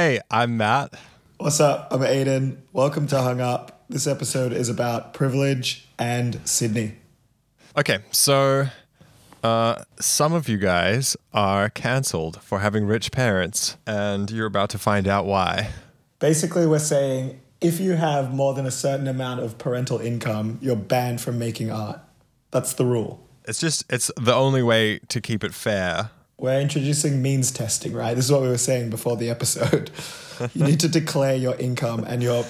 Hey, I'm Matt. What's up? I'm Aiden. Welcome to Hung Up. This episode is about privilege and Sydney. Okay, so uh, some of you guys are cancelled for having rich parents, and you're about to find out why. Basically, we're saying if you have more than a certain amount of parental income, you're banned from making art. That's the rule. It's just, it's the only way to keep it fair. We're introducing means testing, right? This is what we were saying before the episode. you need to declare your income and your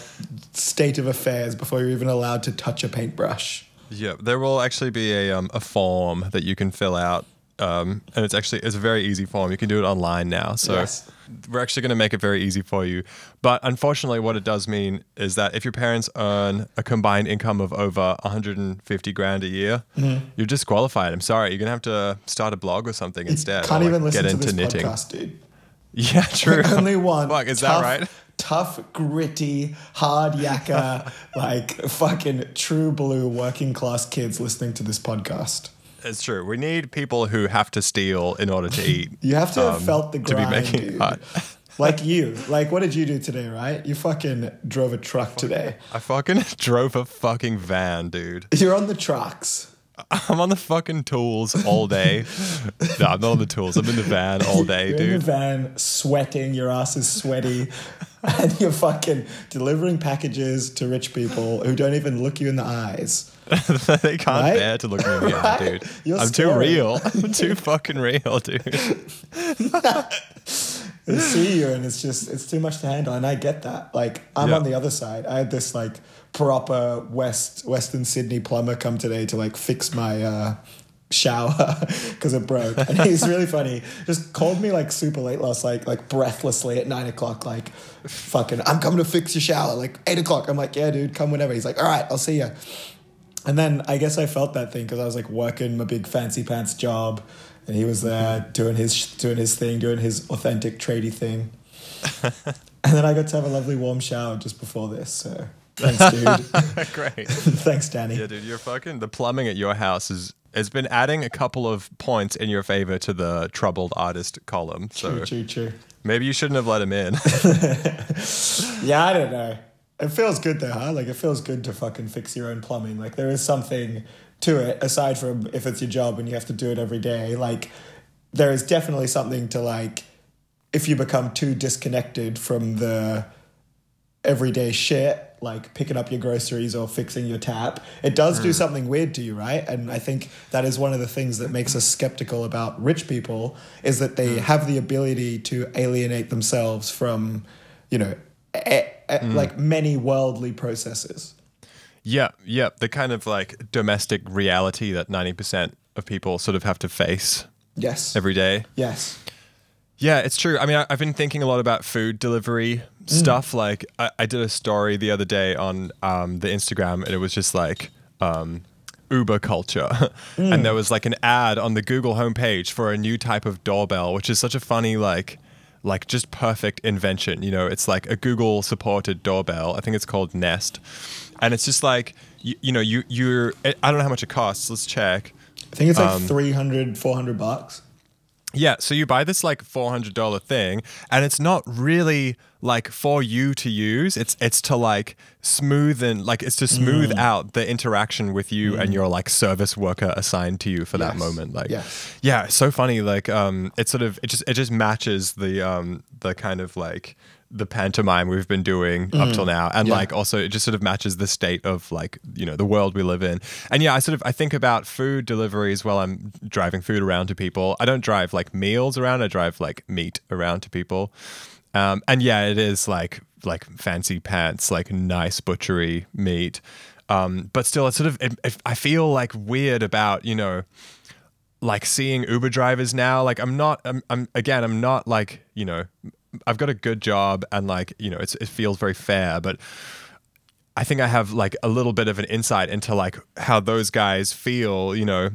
state of affairs before you're even allowed to touch a paintbrush. Yeah, there will actually be a, um, a form that you can fill out. Um, and it's actually it's a very easy form. You can do it online now. So Yes. we're actually going to make it very easy for you. But unfortunately, what it does mean is that if your parents earn a combined income of over 150 grand a year, Mm-hmm. you're disqualified. I'm sorry. You're going to have to start a blog or something instead. Can't like, even listen get to into this knitting. podcast, dude. Yeah, true. Only one. Fuck, is tough, that right? Tough, gritty, hard yakka, like fucking true blue working class kids listening to this podcast. It's true. We need people who have to steal in order to eat. You have to have um, felt the grind, to be making dude. art. Like you. Like, what did you do today, right? You fucking drove a truck today. I fucking drove a fucking van, dude. You're on the trucks. I'm on the fucking tools all day. no, I'm not on the tools. I'm in the van all day, dude. You're in the van, sweating. Your ass is sweaty, and you're fucking delivering packages to rich people who don't even look you in the eyes. they can't Right? bear to look me in the eye, Right? dude. You're I'm too real. I'm too fucking real, dude. They see you, and it's just it's too much to handle. And I get that. Like, I'm Yeah. on the other side. I had this like proper West Western Sydney plumber come today to like fix my. uh shower because it broke and he's really funny just called me like super late last night like breathlessly at nine o'clock like fucking i'm coming to fix your shower like eight o'clock i'm like yeah dude come whenever he's like all right i'll see you and then i guess i felt that thing because i was like working my big fancy pants job and he was there mm-hmm. doing his doing his thing doing his authentic tradie thing and then i got to have a lovely warm shower just before this so thanks dude Great. thanks danny Yeah, dude, you're fucking the plumbing at your house is has been adding a couple of points in your favor to the troubled artist column. So true true true maybe you shouldn't have let him in. Yeah, I don't know. It feels good though, huh? Like it feels good to fucking fix your own plumbing. Like there is something to it aside from if it's your job and you have to do it every day. Like there is definitely something to like if you become too disconnected from the everyday shit, like picking up your groceries or fixing your tap, it does do hmm. something weird to you, right? And I think that is one of the things that makes us skeptical about rich people is that they hmm. have the ability to alienate themselves from, you know, e- like many worldly processes. yeah, yeah, the kind of like domestic reality that 90% of people sort of have to face Yes. every day. yes. Yeah, it's true. I mean, I, I've been thinking a lot about food delivery stuff. Like, I, I did a story the other day on um, the Instagram, and it was just like um, Uber culture. and there was like an ad on the Google homepage for a new type of doorbell, which is such a funny, like, like just perfect invention. You know, it's like a Google supported doorbell. I think it's called Nest. And it's just like, you, you know, you, you're, I don't know how much it costs. Let's check. I think it's like um, 300, 400 bucks. Yeah, so you buy this like four hundred dollar thing, and it's not really like for you to use. It's it's to like smoothen, like it's to smooth Mm. out the interaction with you and your like service worker assigned to you for that moment. Like, Yes. yeah, so funny. Like, um, it sort of it just it just matches the um the kind of like the pantomime we've been doing up till now. And Mm. Yeah. like also it just sort of matches the state of like you know the world we live in. And yeah i sort of i think about food deliveries while i'm driving food around to people. I don't drive like meals around. I drive like meat around to people. Um, and yeah it is like like fancy pants like nice butchery meat. Um, but still it's sort of it, it, i feel like weird about you know like seeing Uber drivers now. Like I'm not, I'm, I'm again, I'm not like you know, I've got a good job and like you know, it's it feels very fair, but I think I have like a little bit of an insight into like how those guys feel, you know,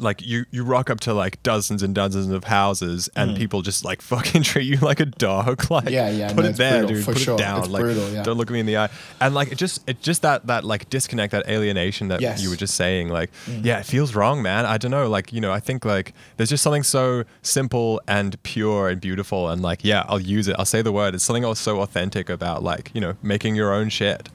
like you you rock up to like dozens and dozens of houses and people just like fucking treat you like a dog like Mm. Yeah, yeah, put no, it there brutal, dude put sure. it down It's like brutal, yeah. don't look me in the eye and like it just it just that that like disconnect that alienation that Yes. Mm. you were just saying like yeah it feels wrong man i don't know like you know i think like there's just something so simple and pure and beautiful and like yeah i'll use it i'll say the word it's something else so authentic about like you know making your own shit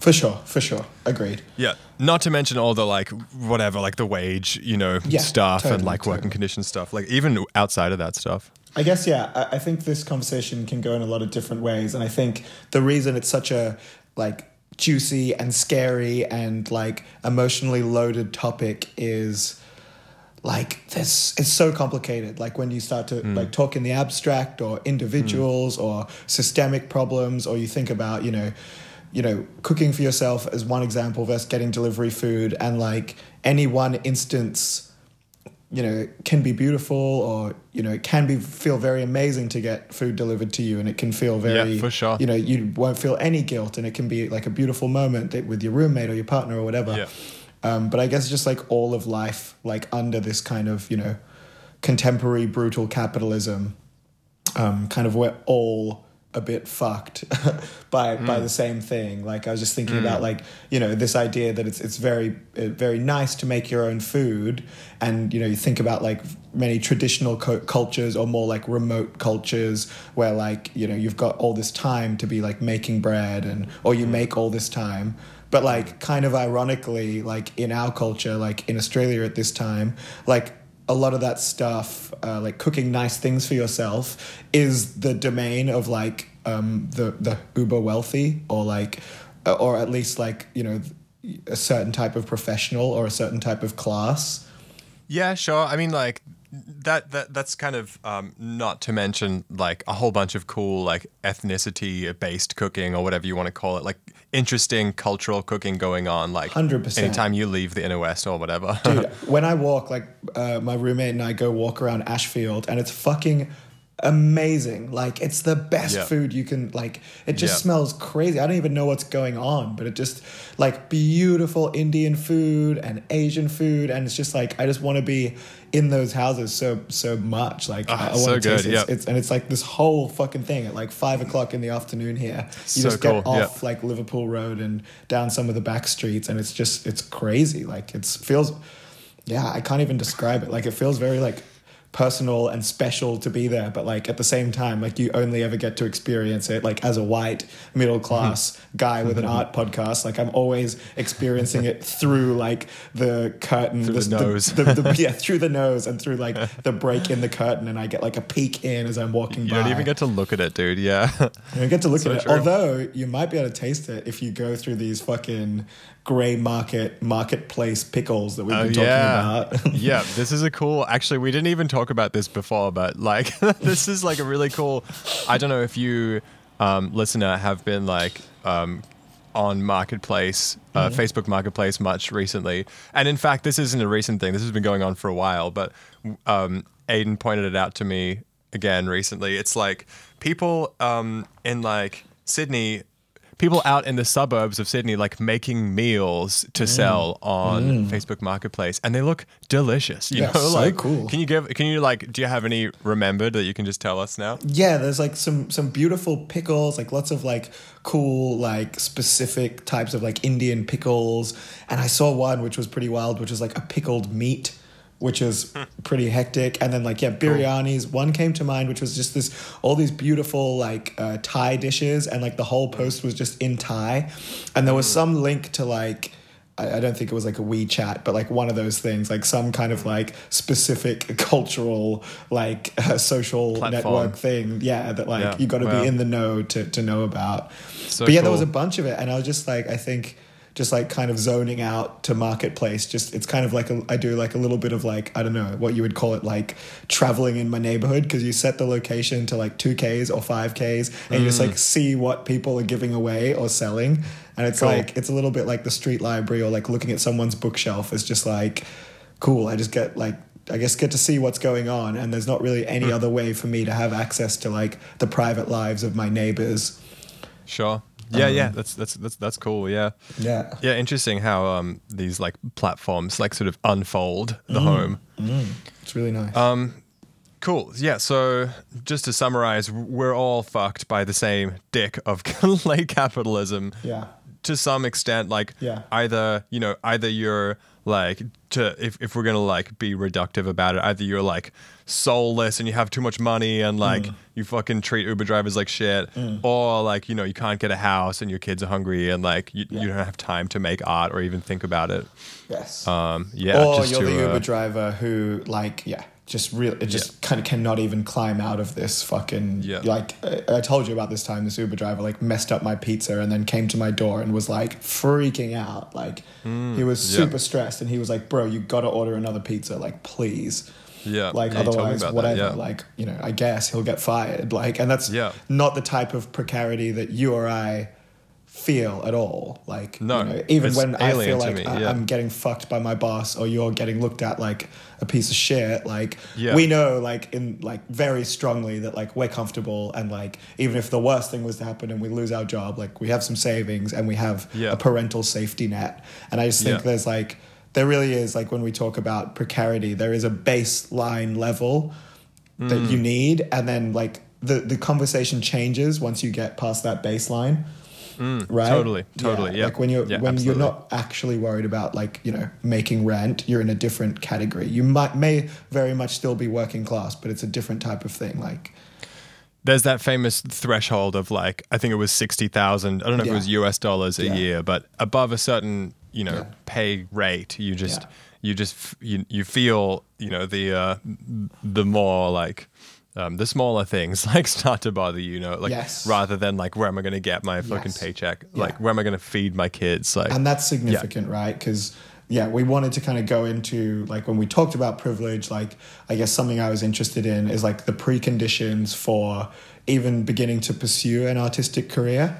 For sure, for sure. Agreed. yeah. Not to mention all the like whatever, like the wage, you know, Yeah, stuff and totally, like working totally. conditions stuff. Like even outside of that stuff. I guess yeah. I, I think this conversation can go in a lot of different ways, and I think the reason it's such a like juicy and scary and like emotionally loaded topic is like this it's so complicated like when you start to hmm. like talk in the abstract or individuals hmm. or systemic problems or you think about you know you know cooking for yourself as one example versus getting delivery food and like any one instance you know can be beautiful or you know it can be feel very amazing to get food delivered to you and it can feel very Yeah, for sure. you know you won't feel any guilt and it can be like a beautiful moment that- with your roommate or your partner or whatever Yeah. um, but i guess just like all of life like under this kind of you know contemporary brutal capitalism um, kind of we're all a bit fucked by by the same thing. Like I was just thinking about like you know this idea that it's it's very uh, very nice to make your own food, and you know you think about like many traditional co- cultures or more like remote cultures where like you know you've got all this time to be like making bread and or you make all this time. But like kind of ironically, like in our culture, like in Australia at this time, like a lot of that stuff, uh, like cooking nice things for yourself, is the domain of like um, the the uber wealthy, or like, uh, or at least like you know, a certain type of professional or a certain type of class. Yeah, sure. I mean, like that that that's kind of um, not to mention like a whole bunch of cool like ethnicity based cooking or whatever you want to call it, like interesting cultural cooking going on. Like 100%. anytime you leave the inner west or whatever. Dude, when I walk, like uh, my roommate and I go walk around Ashfield, and it's fucking amazing. Like it's the best Yeah. food you can like. It just Yeah. smells crazy. I don't even know what's going on, but it just like beautiful Indian food and Asian food, and it's just like I just want to be in those houses so so much. Like Ah, I, I so want to taste it. Yep. it's and it's like this whole fucking thing at like five o'clock in the afternoon here. You So just get cool, off yep. like Liverpool Road and down some of the back streets, and it's just it's crazy. Like it feels, yeah, I can't even describe it. Like it feels very like personal and special to be there, but like at the same time, like you only ever get to experience it like as a white middle class mm-hmm. guy with an mm-hmm. art podcast. Like I'm always experiencing it through like the curtain, Through the nose. the, the, yeah, through the nose and through like the break in the curtain, and I get like a peek in as I'm walking you by. don't even get to look at it, dude. Yeah. You don't get to look So at it. Although you might be able to taste it if you go through these fucking grey market marketplace pickles that we've Oh, been yeah. talking about. yeah, this is a cool. Actually, we didn't even talk about this before, but like, this is like a really cool. I don't know if you, um, listener, have been like um, on Marketplace, uh, Mm-hmm. Facebook Marketplace much recently. And in fact, this isn't a recent thing. This has been going on for a while, but um, Aiden pointed it out to me again recently. It's like people um, in like Sydney people out in the suburbs of Sydney like making meals Mm. to sell on Facebook Marketplace, and they look delicious. You Yeah, know, so like cool. Can you give? Can you like? Do you have any remembered that you can just tell us now? yeah, there's like some some beautiful pickles, like lots of like cool like specific types of like Indian pickles. And I saw one which was pretty wild, which was like a pickled meat. Which is pretty hectic, and then like yeah, biryanis. One came to mind, which was just this all these beautiful like uh, Thai dishes, and like the whole post was just in Thai, and there was some link to like I, I don't think it was like a WeChat, but like one of those things, like some kind of like specific cultural, like uh, social Platform. network thing. Yeah, that like Yeah, you got to be in the know to, to know about. So but yeah, there was a bunch of it, and I was just like, I think. Just like kind of zoning out to marketplace. Just it's kind of like a, I do like a little bit of like I don't know what you would call it like traveling in my neighborhood because you set the location to like two k's or five k's and you just Mm. like see what people are giving away or selling and it's Cool. like it's a little bit like the street library or like looking at someone's bookshelf is just like cool i just get like i guess get to see what's going on and there's not really any other way for me to have access to like the private lives of my neighbors Sure. Yeah, Um, yeah, that's that's that's that's cool. Yeah, Yeah. yeah, interesting how um these like platforms like sort of unfold Mm. the home. It's really nice. Um, cool. Yeah. So just to summarize, we're all fucked by the same dick of late capitalism. yeah. To some extent, like Yeah. either you know either you're like to if if we're gonna like be reductive about it, either you're like soulless and you have too much money and like Mm. you fucking treat Uber drivers like shit, or like you know you can't get a house and your kids are hungry and like you, Yeah. you don't have time to make art or even think about it. Yes. Um, yeah. or just you're to, the Uber uh, driver who, like, yeah, just really, it just kind of cannot even climb out of this fucking. Yeah. Like, I, I told you about this time. This Uber driver like messed up my pizza and then came to my door and was like freaking out. Like, he was Mm, yeah. super stressed and he was like, "Bro, you got to order another pizza. Like, please." Yeah. Like yeah, you told me otherwise, that, whatever. yeah. Like you know, I guess he'll get fired. Like, and that's Yeah. not the type of precarity that you or I feel at all. Like, No, you know, even when I feel like me, I, yeah. I'm getting fucked by my boss, or you're getting looked at like a piece of shit. Like, Yeah. we know, like, in like very strongly that like we're comfortable, and like even if the worst thing was to happen and we lose our job, like we have some savings and we have Yeah. a parental safety net. And I just think there's like there really is like when we talk about precarity, there is a baseline level that Mm. you need, and then like the the conversation changes once you get past that baseline. Right? Mm. totally, totally, yeah. Like when you're Yeah, when absolutely. you're not actually worried about like you know making rent, you're in a different category. You might may very much still be working class, but it's a different type of thing. Like there's that famous threshold of like I think it was sixty thousand. I don't know if it was US dollars a Yeah. year, but above a certain you know Yeah. pay rate, you just Yeah. you just f- you you feel you know the uh, the more like. Um, the smaller things like start to bother you, you know, like Yes. rather than like where am I going to get my fucking Yes. paycheck? Yeah. Like where am I going to feed my kids? Like and that's significant right because yeah we wanted to kind of go into like when we talked about privilege like i guess something i was interested in is like the preconditions for even beginning to pursue an artistic career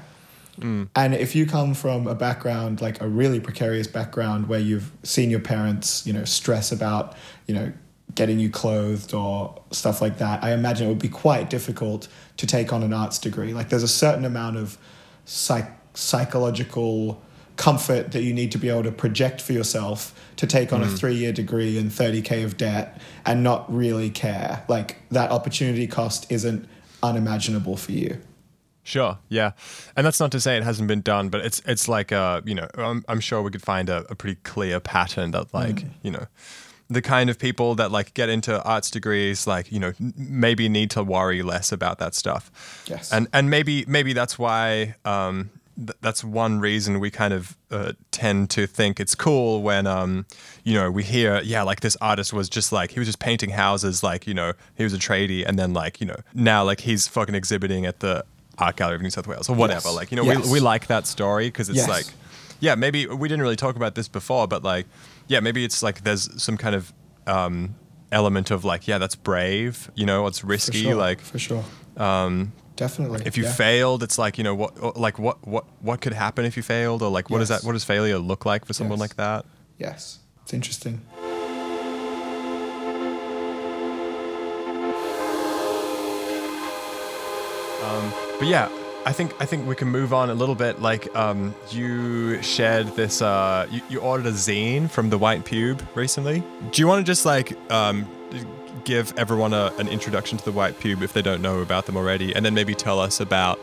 and if you come from a background like a really precarious background where you've seen your parents you know stress about you know getting you clothed or stuff like that i imagine it would be quite difficult to take on an arts degree like there's a certain amount of psych- psychological comfort that you need to be able to project for yourself to take on a three year degree and 30k of debt and not really care. Like that opportunity cost isn't unimaginable for you. Sure, yeah, and that's not to say it hasn't been done, but it's it's like uh you know I'm, I'm sure we could find a, a pretty clear pattern that like Mm. you know the kind of people that like get into arts degrees like you know maybe need to worry less about that stuff. Yes. and and maybe maybe that's why um th- that's one reason we kind of uh, tend to think it's cool when um you know we hear yeah like this artist was just like he was just painting houses like you know he was a tradie and then like you know now like he's fucking exhibiting at the art gallery of New South Wales or whatever Yes. like you know Yes. we, we like that story because it's Yes. like yeah maybe we didn't really talk about this before but like yeah maybe it's like there's some kind of um element of like yeah that's brave you know it's For risky sure, like for sure. Um, Definitely. if you yeah. failed it's like you know what like what what what could happen if you failed or like what does Yes. that what does failure look like for someone Yes. like that Yes. It's interesting. but yeah i think i think we can move on a little bit like um you shared this uh you, you ordered a zine from the white pube recently do you want to just like um give everyone a, an introduction to the white pube if they don't know about them already and then maybe tell us about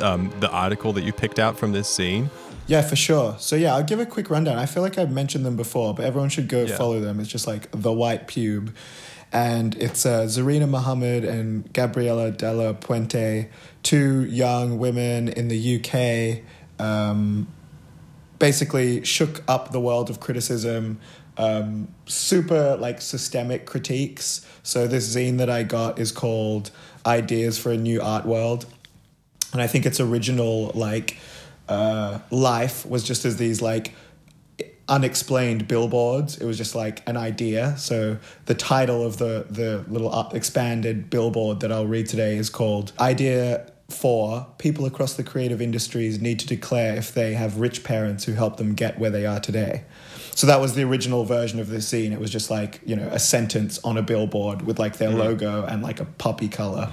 um, the article that you picked out from this zine Yeah, for sure. So yeah, I'll give a quick rundown. I feel like I've mentioned them before, but everyone should go Yeah. follow them. It's just like the White Pube, and it's uh, Zarina Muhammad and Gabrielle de la Puente, two young women in the UK. Um, basically shook up the world of criticism um, super like systemic critiques so this zine that i got is called ideas for a new art world and i think its original like uh, life was just as these like unexplained billboards. It was just like an idea. So the title of the the little uh, expanded billboard that i'll read today is called idea for people across the creative industries need to declare if they have rich parents who help them get where they are today. So that was the original version of the zine. It was just like you know a sentence on a billboard with like their logo and like a poppy color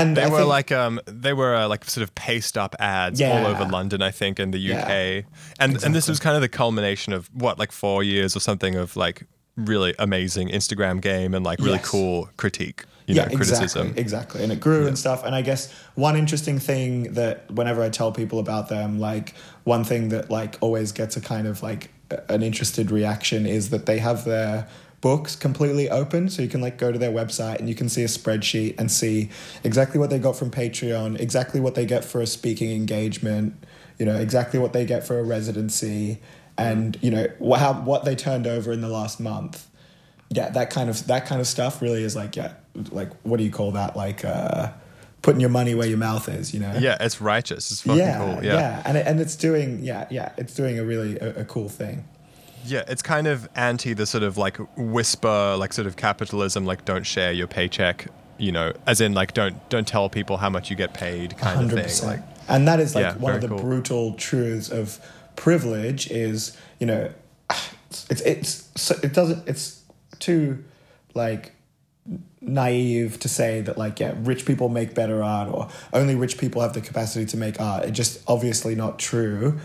And They I were think- like um they were uh, like sort of paste up ads all over London, I think, and the UK. Yeah. And and this was kind of the culmination of what like four years or something of like really amazing Instagram game and like really Yes. cool critique, you know, criticism. Exactly, exactly. And it grew and stuff. And I guess one interesting thing that whenever I tell people about them, like one thing that like always gets a kind of like an interested reaction is that they have their books completely open so you can like go to their website and you can see a spreadsheet and see exactly what they got from patreon exactly what they get for a speaking engagement you know exactly what they get for a residency and you know wha- how, what they turned over in the last month yeah that kind of that kind of stuff really is like yeah like what do you call that like uh putting your money where your mouth is you know Yeah, it's righteous. It's fucking yeah, cool. yeah Yeah. and it, and it's doing yeah yeah it's doing a really a, a cool thing Yeah, it's kind of anti the sort of like whisper, like sort of capitalism, like don't share your paycheck, you know, as in like don't don't tell people how much you get paid kind of hundred thing. Like. And that is like Yeah, one of the cool. brutal truths of privilege is you know it's it's so- it doesn't it's too like naive to say that like yeah rich people make better art or only rich people have the capacity to make art it's just obviously not true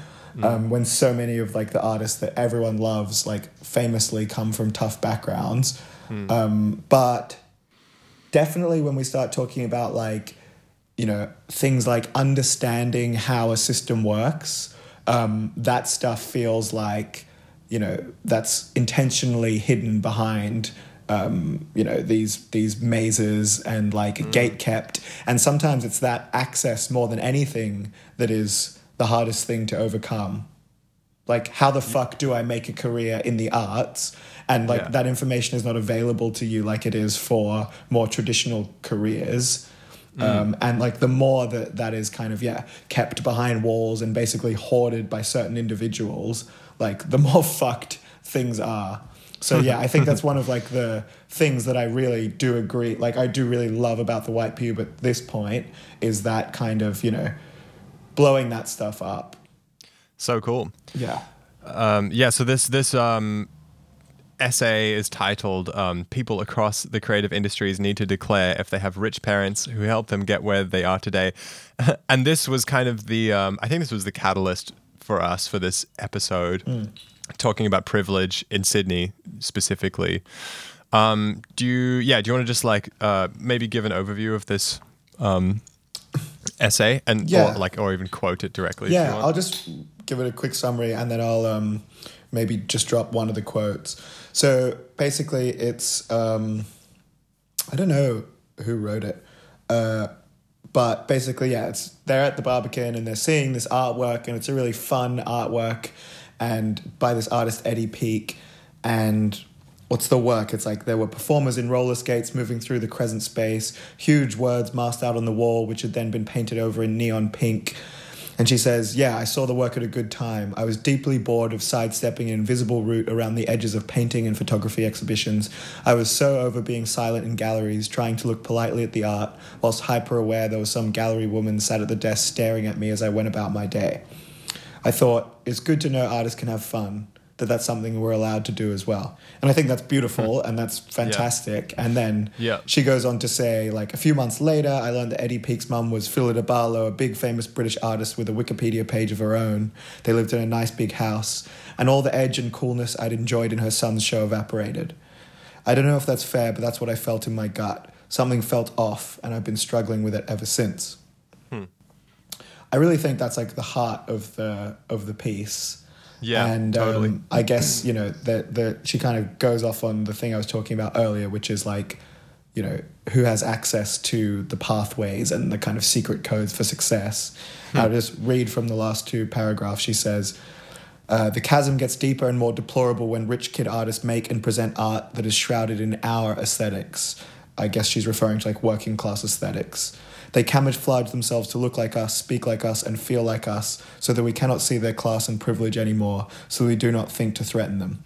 um, when so many of like the artists that everyone loves like famously come from tough backgrounds. Um, but definitely when we start talking about like you know things like understanding how a system works um, that stuff feels like you know that's intentionally hidden behind um, you know these these mazes and like gate kept. And sometimes it's that access more than anything that is the hardest thing to overcome. Like how the fuck do i make a career in the arts? And like Yeah. that information is not available to you like it is for more traditional careers. Um, and like the more that that is kind of yeah kept behind walls and basically hoarded by certain individuals like the more fucked things are. So yeah i think that's one of like the things that i really do agree like i do really love about the white pube at this point is that kind of you know blowing that stuff up so cool. yeah Um, yeah, so this this um, essay is titled um, "People across the creative industries need to declare if they have rich parents who help them get where they are today," and this was kind of the um, I think this was the catalyst for us for this episode, talking about privilege in Sydney specifically. Um, do you yeah? Do you want to just like uh, maybe give an overview of this? Essay and Yeah. or like or even quote it directly Yeah. I'll just give it a quick summary and then I'll um, maybe just drop one of the quotes. So basically, it's um, I don't know who wrote it, uh, but basically, yeah, it's they're at the Barbican and they're seeing this artwork and it's a really fun artwork, and by this artist Eddie Peake, and what's the work? It's like there were performers in roller skates moving through the crescent space, huge words masked out on the wall, which had then been painted over in neon pink. And she says, Yeah, I saw the work at a good time. I was deeply bored of sidestepping an invisible route around the edges of painting and photography exhibitions. I was so over being silent in galleries, trying to look politely at the art, whilst hyper aware there was some gallery woman sat at the desk staring at me as I went about my day. I thought it's good to know artists can have fun, that that's something we're allowed to do as well. And I think that's beautiful hmm. and that's fantastic. And then Yeah. she goes on to say, like, a few months later, I learned that Eddie Peake's mum was Phillida Barlow, a big famous British artist with a Wikipedia page of her own. They lived in a nice big house, and all the edge and coolness I'd enjoyed in her son's show evaporated. I don't know if that's fair, but that's what I felt in my gut. Something felt off, and I've been struggling with it ever since. Hmm. I really think that's like the heart of the of the piece. Yeah, and totally. um, I guess you know that the she kind of goes off on the thing I was talking about earlier, which is like, you know, who has access to the pathways and the kind of secret codes for success. Hmm. I'll just read from the last two paragraphs. She says. Uh, the chasm gets deeper and more deplorable when rich kid artists make and present art that is shrouded in our aesthetics. I guess she's referring to like working class aesthetics. They camouflage themselves to look like us, speak like us, and feel like us, so that we cannot see their class and privilege anymore, so we do not think to threaten them.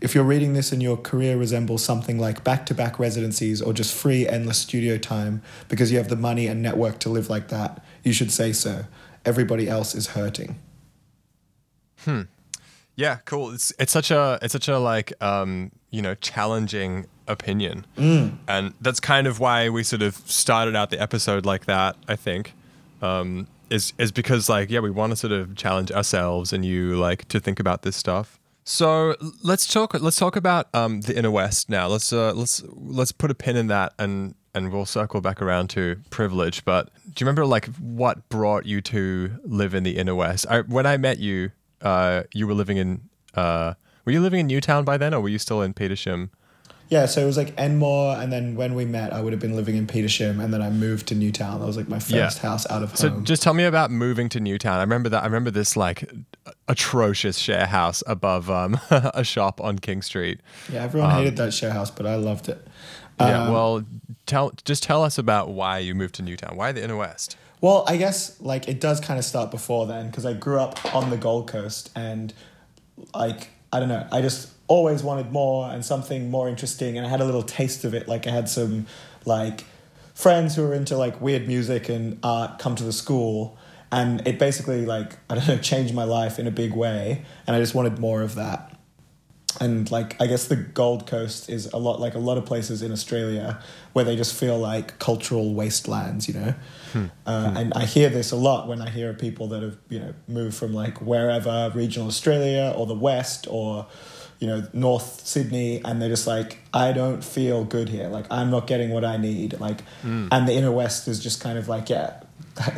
If you're reading this and your career resembles something like back to back residencies or just free, endless studio time because you have the money and network to live like that, you should say so. Everybody else is hurting. Hmm. Yeah, cool. It's it's such a it's such a like um you know challenging opinion. And that's kind of why we sort of started out the episode like that, I think. Um, is is because like yeah, we want to sort of challenge ourselves and you like to think about this stuff. So let's talk let's talk about um, the inner west now. Let's uh, let's let's put a pin in that and and we'll circle back around to privilege. But do you remember like what brought you to live in the inner west? I, when I met you, uh, you were living in uh, were you living in Newtown by then, or were you still in Petersham? Yeah, so it was like Enmore, and then when we met, I would have been living in Petersham, and then I moved to Newtown. That was like my first Yeah. house out of home. So just tell me about moving to Newtown. I remember that. I remember this like atrocious share house above um, a shop on King Street. yeah, everyone hated that share house, but I loved it. Yeah. Um, well, tell just tell us about why you moved to Newtown. Why the inner west? Well, I guess like it does kind of start before then because I grew up on the Gold Coast and like I don't know, I just always wanted more and something more interesting and I had a little taste of it. Like I had some like friends who were into like weird music and art come to the school and it basically like I don't know changed my life in a big way and I just wanted more of that and like I guess the Gold Coast is a lot like a lot of places in Australia where they just feel like cultural wastelands, you know. Uh, And I hear this a lot when I hear people that have you know moved from like wherever regional Australia or the West or you know North Sydney, and they're just like I don't feel good here. Like I'm not getting what I need. Like, hmm. and the inner West is just kind of like yeah.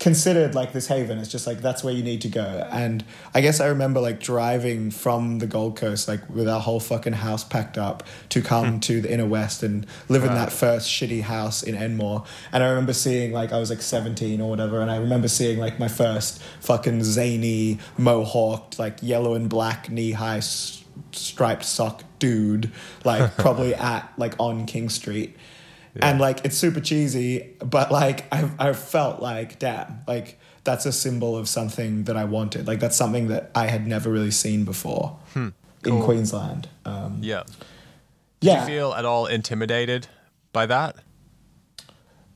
considered like this haven. It's just like that's where you need to go. And I guess I remember like driving from the Gold Coast, like with our whole fucking house packed up to come hmm. to the inner west and live in that first shitty house in Enmore. And I remember seeing like I was like 17 or whatever, and I remember seeing like my first fucking zany mohawked, like yellow and black knee high striped sock dude, like probably at like on King Street. And like it's super cheesy, but like I I felt like damn, like that's a symbol of something that I wanted. Like that's something that I had never really seen before in cool. Queensland. Um, Yeah. yeah, you feel at all intimidated by that?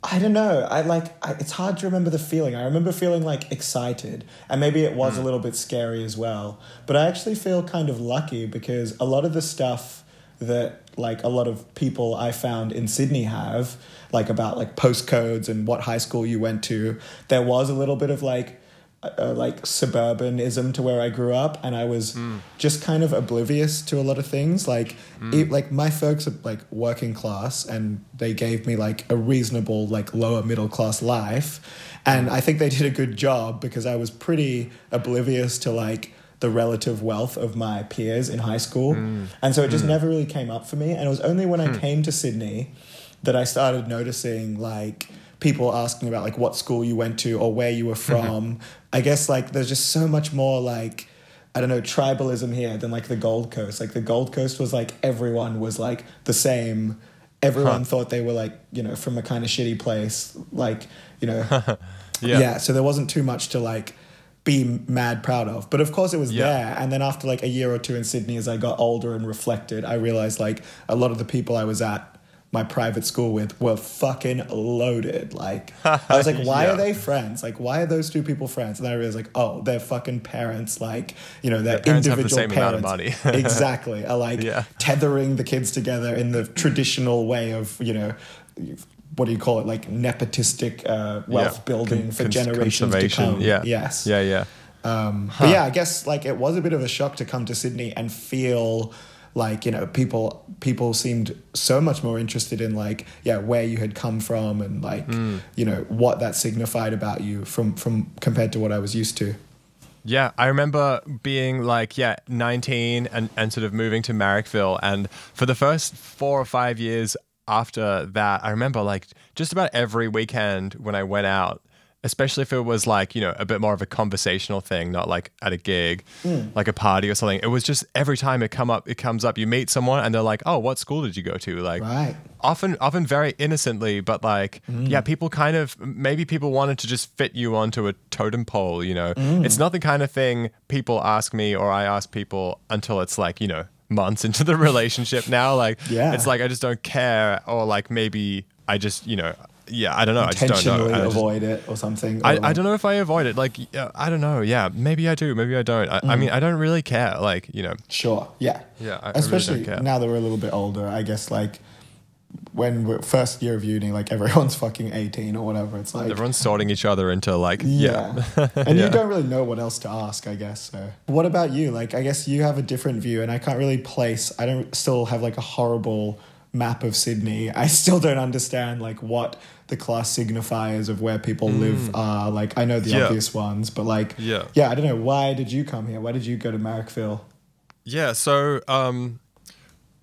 I don't know. I like. I, it's hard to remember the feeling. I remember feeling like excited, and maybe it was a little bit scary as well. But I actually feel kind of lucky because a lot of the stuff that like a lot of people I found in Sydney have, like about like postcodes and what high school you went to, there was a little bit of like. Uh, uh like suburbanism to where I grew up, and I was hmm. just kind of oblivious to a lot of things. Like, hmm. e- like my folks are like working class, and they gave me like a reasonable, like lower middle class life, and hmm. I think they did a good job because I was pretty oblivious to like the relative wealth of my peers in high school, mm. and so it just mm. never really came up for me. And it was only when I hmm. came to Sydney that I started noticing like people asking about like what school you went to or where you were mm-hmm. from. I guess like there's just so much more like I don't know tribalism here than like the Gold Coast. Like the Gold Coast was like everyone was like the same. Everyone Huh. thought they were like you know from a kind of shitty place. Like you know Yeah. yeah. So there wasn't too much to like be mad proud of. But of course it was Yeah. there. And then after like a year or two in Sydney, as I got older and reflected, I realized like a lot of the people I was at my private school with were fucking loaded. Like I was like, why Yeah. are they friends? Like why are those two people friends? And I realized like, oh, their fucking parents, like, you know, their Their parents have the individual same amount of parents. money. exactly. Are like Yeah. tethering the kids together in the traditional way of, you know, what do you call it? Like nepotistic uh, wealth Yeah. building Con- for generations to come. Yeah. Yes. Yeah, yeah. Um, But yeah, I guess like it was a bit of a shock to come to Sydney and feel like you know people people seemed so much more interested in like yeah where you had come from and like Hmm. you know what that signified about you from from compared to what I was used to. Yeah, I remember being like, yeah, 19 and, and sort of moving to Marrickville. And for the first four or five years after that, I remember like just about every weekend when I went out, especially if it was like, you know, a bit more of a conversational thing, not like at a gig, mm. like a party or something. It was just every time it come up, it comes up, you meet someone and they're like, oh, what school did you go to? Like, Right. often often very innocently but like mm. yeah people kind of maybe people wanted to just fit you onto a totem pole you know mm. it's not the kind of thing people ask me or i ask people until it's like you know months into the relationship now like Yeah. it's like i just don't care or like maybe i just you know yeah, I don't know. I just don't know. I just- avoid it or something. or I, I don't know if I avoid it. Like, yeah, I don't know. Yeah, maybe I do. Maybe I don't. I, Mm. I mean, I don't really care. Like, you know, Sure. Yeah. Yeah, I- I really Especially now that we're a little bit older, I guess like when we're first year of uni, like everyone's fucking eighteen or whatever. It's like everyone's sorting each other into like, yeah, yeah. and Yeah. you don't really know what else to ask. I guess. So, what about you? Like, I guess you have a different view, and I can't really place. I don't still have like a horrible map of Sydney. I still don't understand like what the class signifiers of where people live are. Like, I know the Mm. Yeah. obvious ones, but like, Yeah. yeah, I don't know. Why did you come here? Why did you go to Marrickville? Yeah, so um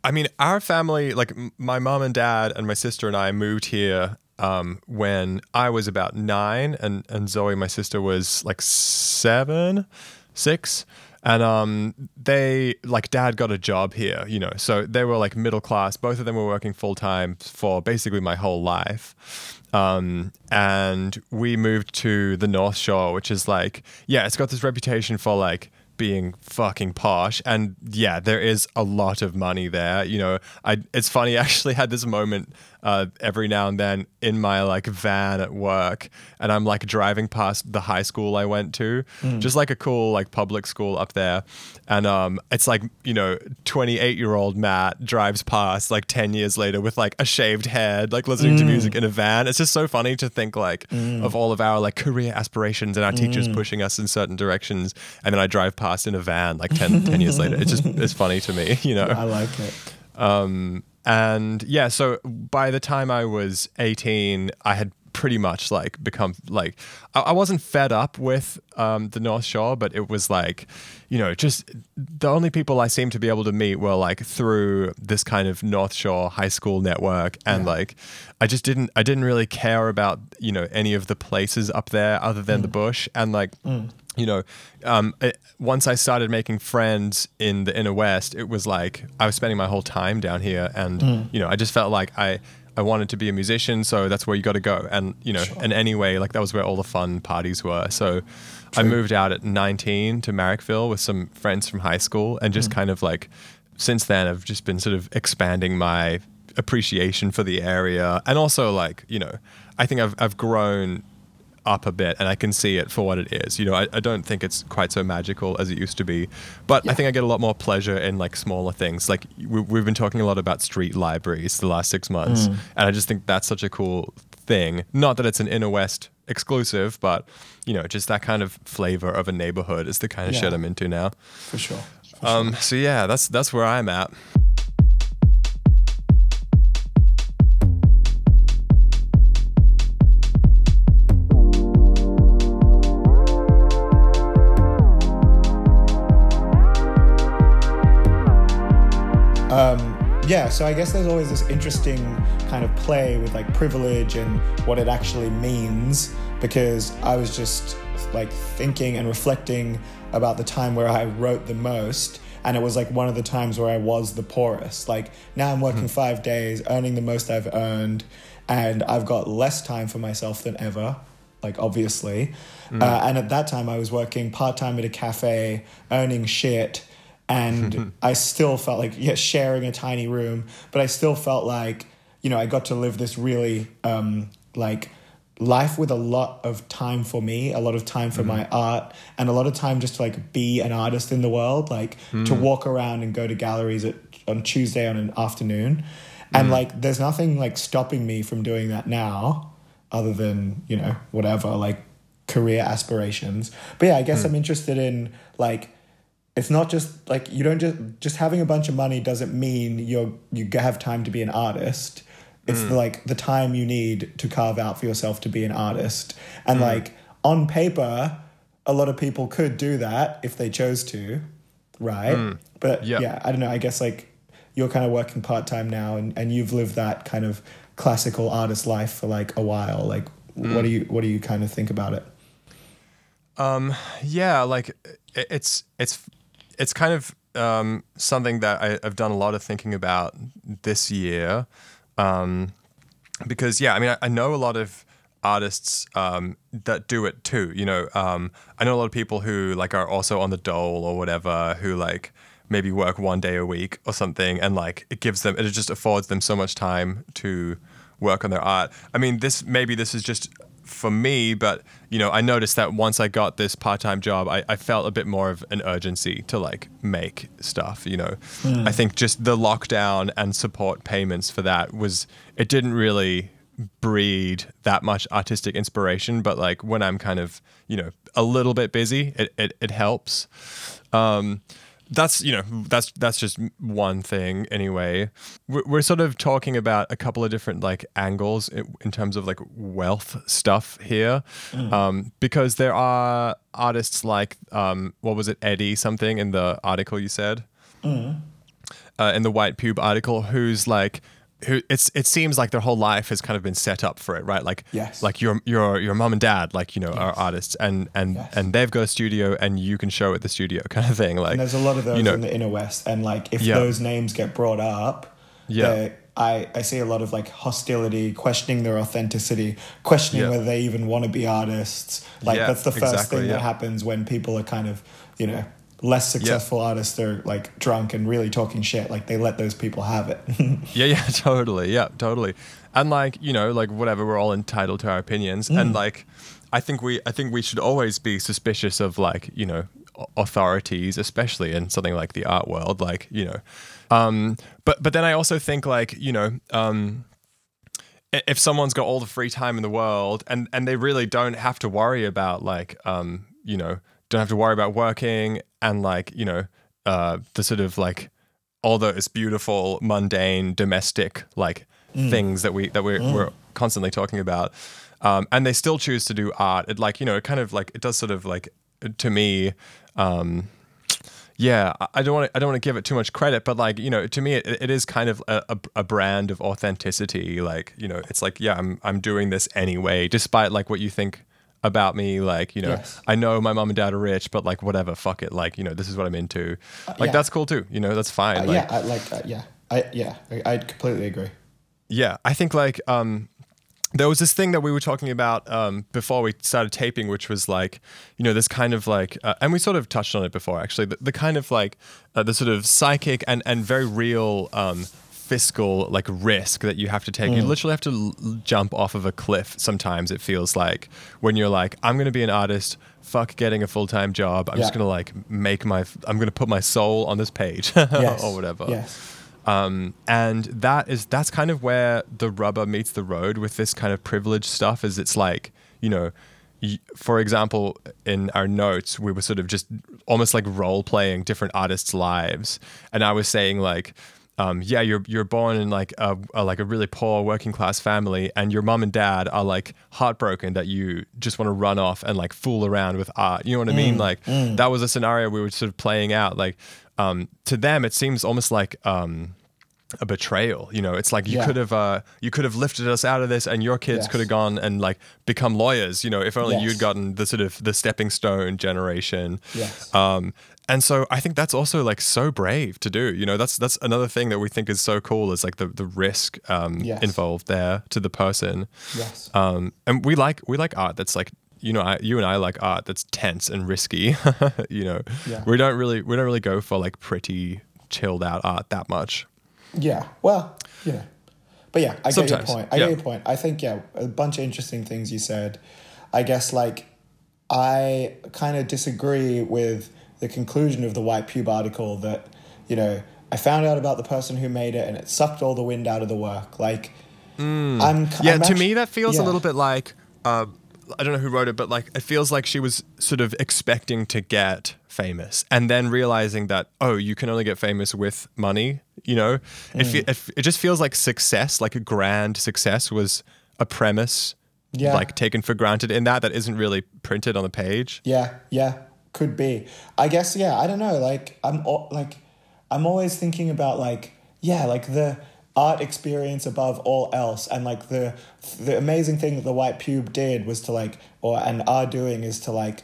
I mean our family like my mom and dad and my sister and I moved here um when I was about 9 and and Zoe my sister was like 7 6 and um they like dad got a job here, you know. So they were like middle class. Both of them were working full time for basically my whole life. Um, and we moved to the North Shore, which is like, yeah, it's got this reputation for like being fucking posh. And yeah there is a lot of money there you know. I it's funny i actually had this moment uh, every now and then in my like van at work and i'm like driving past the high school i went to just like a cool like public school up there. And um it's like you know 28 year old matt drives past like 10 years later with like a shaved head like listening to music in a van. It's just so funny to think like of all of our like career aspirations and our teachers pushing us in certain directions and then i drive past in a van like 10, 10 years later. It's just it's funny to me you know? I like it. um, and yeah, so by the time I was 18, I had pretty much like become like I, I wasn't fed up with um, the North Shore, but it was like, you know, just the only people I seemed to be able to meet were like through this kind of North Shore high school network, and like I just didn't I didn't really care about you know any of the places up there other than the bush, and like you know, um, it, once I started making friends in the inner west, it was like I was spending my whole time down here, and you know, I just felt like I I wanted to be a musician, so that's where you got to go, and you know, and anyway, like that was where all the fun parties were. So I moved out at 19 to Marrickville with some friends from high school, and just kind of like since then, I've just been sort of expanding my appreciation for the area, and also like you know, I think I've I've grown up a bit and I can see it for what it is. You know, I, I don't think it's quite so magical as it used to be, but I think I get a lot more pleasure in like smaller things. Like we, we've been talking a lot about street libraries the last six months, and I just think that's such a cool thing. Not that it's an inner west exclusive, but you know, just that kind of flavor of a neighborhood is the kind of shit I'm into now. For sure. For Um, so yeah, that's that's where I'm at. Um, yeah, so I guess there's always this interesting kind of play with like privilege and what it actually means because I was just like thinking and reflecting about the time where I wrote the most and it was like one of the times where I was the poorest. Like now I'm working 5 days, earning the most I've earned and I've got less time for myself than ever, like obviously. Uh, and at that time I was working part-time at a cafe, earning shit and I still felt like yeah, sharing a tiny room, but I still felt like you know I got to live this really um, like life with a lot of time for me, a lot of time for mm-hmm. my art, and a lot of time just to like be an artist in the world, like to mm. walk around and go to galleries at, on Tuesday on an afternoon, and mm. like there's nothing like stopping me from doing that now, other than you know whatever like career aspirations. But yeah, I guess mm. I'm interested in like it's not just like you don't just just having a bunch of money doesn't mean you're you have time to be an artist. It's the, like the time you need to carve out for yourself to be an artist. And mm. like on paper a lot of people could do that if they chose to right? Mm. But Yeah. yeah i don't know. I guess like you're kind of working part-time now and, and you've lived that kind of classical artist life for like a while. Like what do you what do you kind of think about it? Um Yeah, like it's it's it's kind of um, something that I, I've done a lot of thinking about this year, um, because yeah, I mean, I, I know a lot of artists um, that do it too. You know, um, I know a lot of people who like are also on the dole or whatever, who like maybe work one day a week or something, and like it gives them, it just affords them so much time to work on their art. I mean, this maybe this is just for me, but you know, I noticed that once I got this part-time job, I, I felt a bit more of an urgency to like make stuff. You know, Hmm. I think just the lockdown and support payments for that was it didn't really breed that much artistic inspiration, but like when I'm kind of you know a little bit busy, it it, it helps. Um, that's you know that's that's just one thing anyway. We're, we're sort of talking about a couple of different like angles in, in terms of like wealth stuff here. Um, because there are artists like um, what was it eddie something in the article you said? Uh, in the white pube article who's like who it's it seems like their whole life has kind of been set up for it right like Yes. like your your your mom and dad like you know are artists and and Yes. and they've got a studio and you can show at the studio kind of thing like And there's a lot of those you know in the inner west, and like if Yeah. those names get brought up, Yeah. I I see a lot of like hostility, questioning their authenticity, questioning Yeah. whether they even want to be artists. Like Yeah, that's the first exactly, thing that happens when people are kind of you know less successful artists are like drunk and really talking shit. Like they let those people have it. Yeah, yeah, totally. Yeah, totally. And like, you know, like whatever, we're all entitled to our opinions. Mm. And like I think we I think we should always be suspicious of like, you know, authorities, especially in something like the art world, like, you know. Um but but then I also think like, you know, um if someone's got all the free time in the world and and they really don't have to worry about like um you know don't have to worry about working and like you know uh the sort of like all those beautiful mundane domestic like things that we that we're, we're constantly talking about um and they still choose to do art it like you know it kind of like it does sort of like to me um yeah, I- I don't want to. I don't want to give it too much credit, but like you know, to me, it, it is kind of a, a, a brand of authenticity. Like you know, it's like yeah, I'm I'm doing this anyway, despite like what you think about me. Like you know, Yes. I know my mom and dad are rich, but like whatever, fuck it. Like you know, this is what I'm into. Like yeah. that's cool too. You know, that's fine. Uh, like, yeah, I like uh, yeah, I yeah, I, I completely agree. yeah, I think like um, there was this thing that we were talking about um, before we started taping, which was like, you know, this kind of like, uh, and we sort of touched on it before actually, the, the kind of like uh, the sort of psychic and and very real um, fiscal like risk that you have to take. You literally have to l- jump off of a cliff. Sometimes it feels like when you're like, I'm going to be an artist. Fuck getting a full time job. I'm just gonna like make my. I'm gonna put my soul on this page Yes. or whatever Yes. um, and that is that's kind of where the rubber meets the road with this kind of privilege stuff is it's like you know for example in our notes we were sort of just almost like role playing different artists lives and i was saying like um, yeah, you're you're born in like a, a like a really poor working class family, and your mom and dad are like heartbroken that you just want to run off and like fool around with art. You know what I mean? Like that was a scenario we were sort of playing out. Like um, to them, it seems almost like um, a betrayal. You know, it's like you Yeah. could have uh, you could have lifted us out of this, and your kids Yes. could have gone and like become lawyers. You know, if only Yes. you'd gotten the sort of the stepping stone generation. Yes. Um, and so I think that's also like so brave to do. You know, that's that's another thing that we think is so cool is like the the risk um, Yes. involved there to the person. Yes. Um, and we like we like art that's like you know I, you and I like art that's tense and risky. you know, Yeah. we don't really we don't really go for like pretty chilled out art that much. Yeah. Well, yeah. But yeah, I get your point. I yeah. get your point. I think yeah, a bunch of interesting things you said. I guess like I kind of disagree with the conclusion of the White Pube article that, you know, I found out about the person who made it and it sucked all the wind out of the work. Like I'm Hmm. Yeah, I'm to actu- me that feels a little bit like uh, I don't know who wrote it, but like it feels like she was sort of expecting to get famous and then realizing that oh, you can only get famous with money. You know, it, fe- mm. it it just feels like success, like a grand success, was a premise. Yeah. Like taken for granted in that that isn't really printed on the page. Yeah, yeah, could be. I guess yeah. I don't know. Like I'm like I'm always thinking about like yeah, like the art experience above all else, and like the the amazing thing that the White Pube did was to like or and are doing is to like